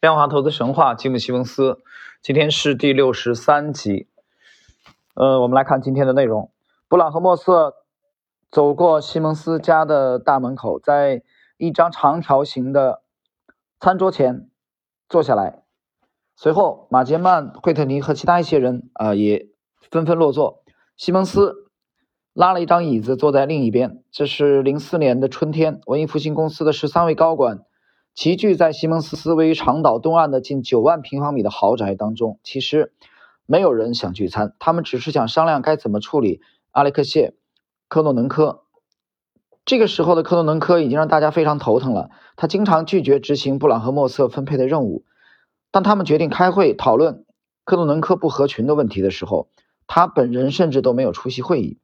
量化投资神话，吉姆·西蒙斯，今天是第六十三集。呃，我们来看今天的内容。布朗和莫瑟走过西蒙斯家的大门口，在一张长条形的餐桌前坐下来。随后，马杰曼、惠特尼和其他一些人啊也纷纷落座。西蒙斯拉了一张椅子坐在另一边。这是零四年的春天，文艺复兴公司的十三位高管。齐聚在西蒙斯位于长岛东岸的近九万平方米的豪宅当中。其实，没有人想聚餐，他们只是想商量该怎么处理阿列克谢·科诺能科。这个时候的科诺能科已经让大家非常头疼了。他经常拒绝执行布朗和莫瑟分配的任务。当他们决定开会讨论科诺能科不合群的问题的时候，他本人甚至都没有出席会议。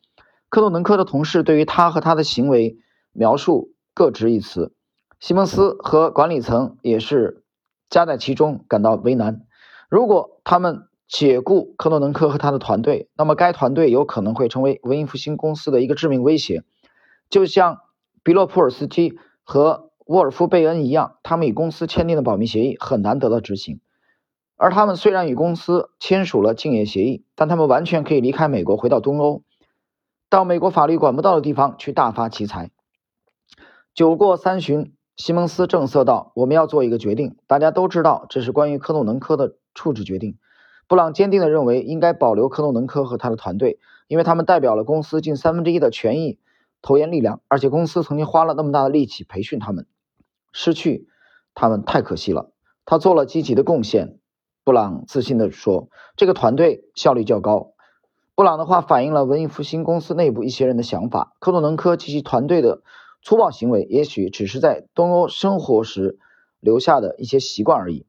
科诺能科的同事对于他和他的行为描述各执一词。西蒙斯和管理层也是夹在其中，感到为难。如果他们解雇科诺能科和他的团队，那么该团队有可能会成为文艺复兴公司的一个致命威胁，就像比洛普尔斯基和沃尔夫贝恩一样，他们与公司签订的保密协议很难得到执行。而他们虽然与公司签署了竞业协议，但他们完全可以离开美国，回到东欧，到美国法律管不到的地方去大发其财。酒过三巡。西蒙斯正色道：“我们要做一个决定，大家都知道这是关于科诺能科的处置决定。布朗坚定地认为应该保留科诺能科和他的团队，因为他们代表了公司近三分之一的权益投研力量，而且公司曾经花了那么大的力气培训他们，失去他们太可惜了。他做了积极的贡献。”布朗自信地说：“这个团队效率较高。”布朗的话反映了文艺复兴公司内部一些人的想法：科诺能科及其团队的。粗暴行为也许只是在东欧生活时留下的一些习惯而已。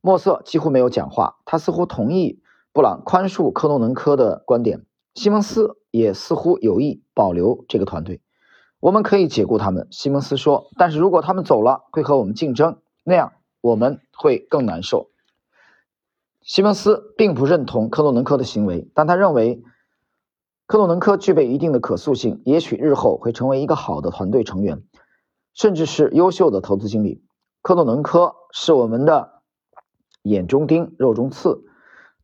莫瑟几乎没有讲话，他似乎同意布朗宽恕科诺能科的观点。西蒙斯也似乎有意保留这个团队。我们可以解雇他们，西蒙斯说。但是如果他们走了，会和我们竞争，那样我们会更难受。西蒙斯并不认同科诺能科的行为，但他认为。科诺能科具备一定的可塑性，也许日后会成为一个好的团队成员，甚至是优秀的投资经理。科诺能科是我们的眼中钉、肉中刺，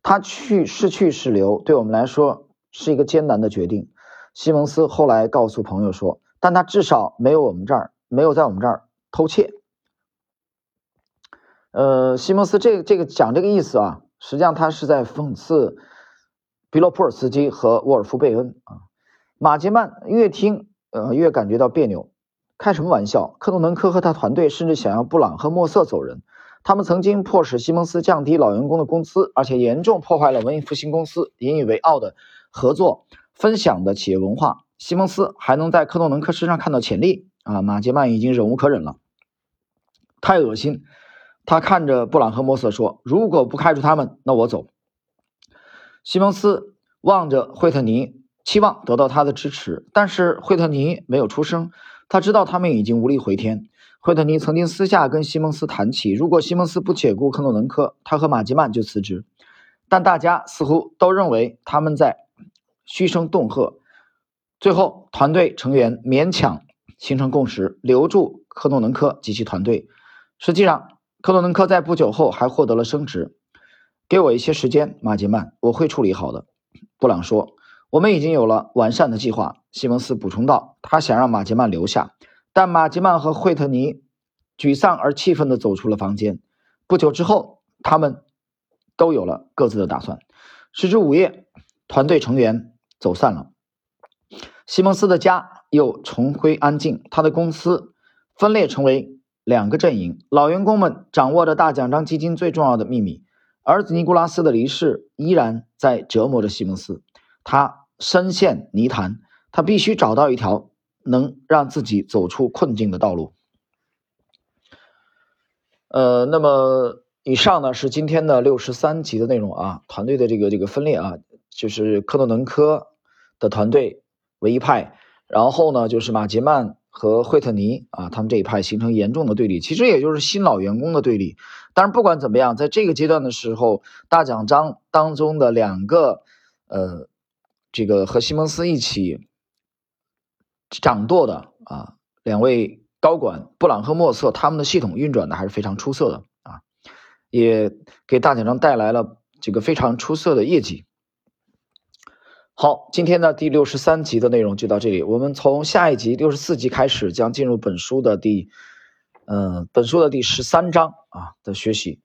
他去是去是留，对我们来说是一个艰难的决定。西蒙斯后来告诉朋友说：“但他至少没有我们这儿没有在我们这儿偷窃。”呃，西蒙斯这个这个讲这个意思啊，实际上他是在讽刺。比洛普尔斯基和沃尔夫贝恩啊，马杰曼越听呃越感觉到别扭。开什么玩笑？克诺能科和他团队甚至想要布朗和莫瑟走人。他们曾经迫使西蒙斯降低老员工的工资，而且严重破坏了文艺复兴公司引以为傲的合作分享的企业文化。西蒙斯还能在克诺能科身上看到潜力啊！马杰曼已经忍无可忍了，太恶心。他看着布朗和莫瑟说：“如果不开除他们，那我走。”西蒙斯望着惠特尼，期望得到他的支持，但是惠特尼没有出声。他知道他们已经无力回天。惠特尼曾经私下跟西蒙斯谈起，如果西蒙斯不解雇克诺能科，他和马吉曼就辞职。但大家似乎都认为他们在嘘声恫吓。最后，团队成员勉强形成共识，留住克诺能科及其团队。实际上，克诺能科在不久后还获得了升职。给我一些时间，马杰曼，我会处理好的。布朗说：“我们已经有了完善的计划。”西蒙斯补充道：“他想让马杰曼留下，但马杰曼和惠特尼沮丧而气愤地走出了房间。不久之后，他们都有了各自的打算。时至午夜，团队成员走散了。西蒙斯的家又重归安静。他的公司分裂成为两个阵营：老员工们掌握着大奖章基金最重要的秘密。儿子尼古拉斯的离世依然在折磨着西蒙斯，他深陷泥潭，他必须找到一条能让自己走出困境的道路。呃，那么以上呢是今天的六十三集的内容啊，团队的这个这个分裂啊，就是科诺能科的团队为一派，然后呢就是马杰曼。和惠特尼啊，他们这一派形成严重的对立，其实也就是新老员工的对立。但是不管怎么样，在这个阶段的时候，大奖章当中的两个，呃，这个和西蒙斯一起掌舵的啊，两位高管布朗和莫瑟，他们的系统运转的还是非常出色的啊。也给大奖章带来了这个非常出色的业绩。好，今天的第六十三集的内容就到这里。我们从下一集六十四集开始，将进入本书的第，嗯，本书的第十三章啊的学习。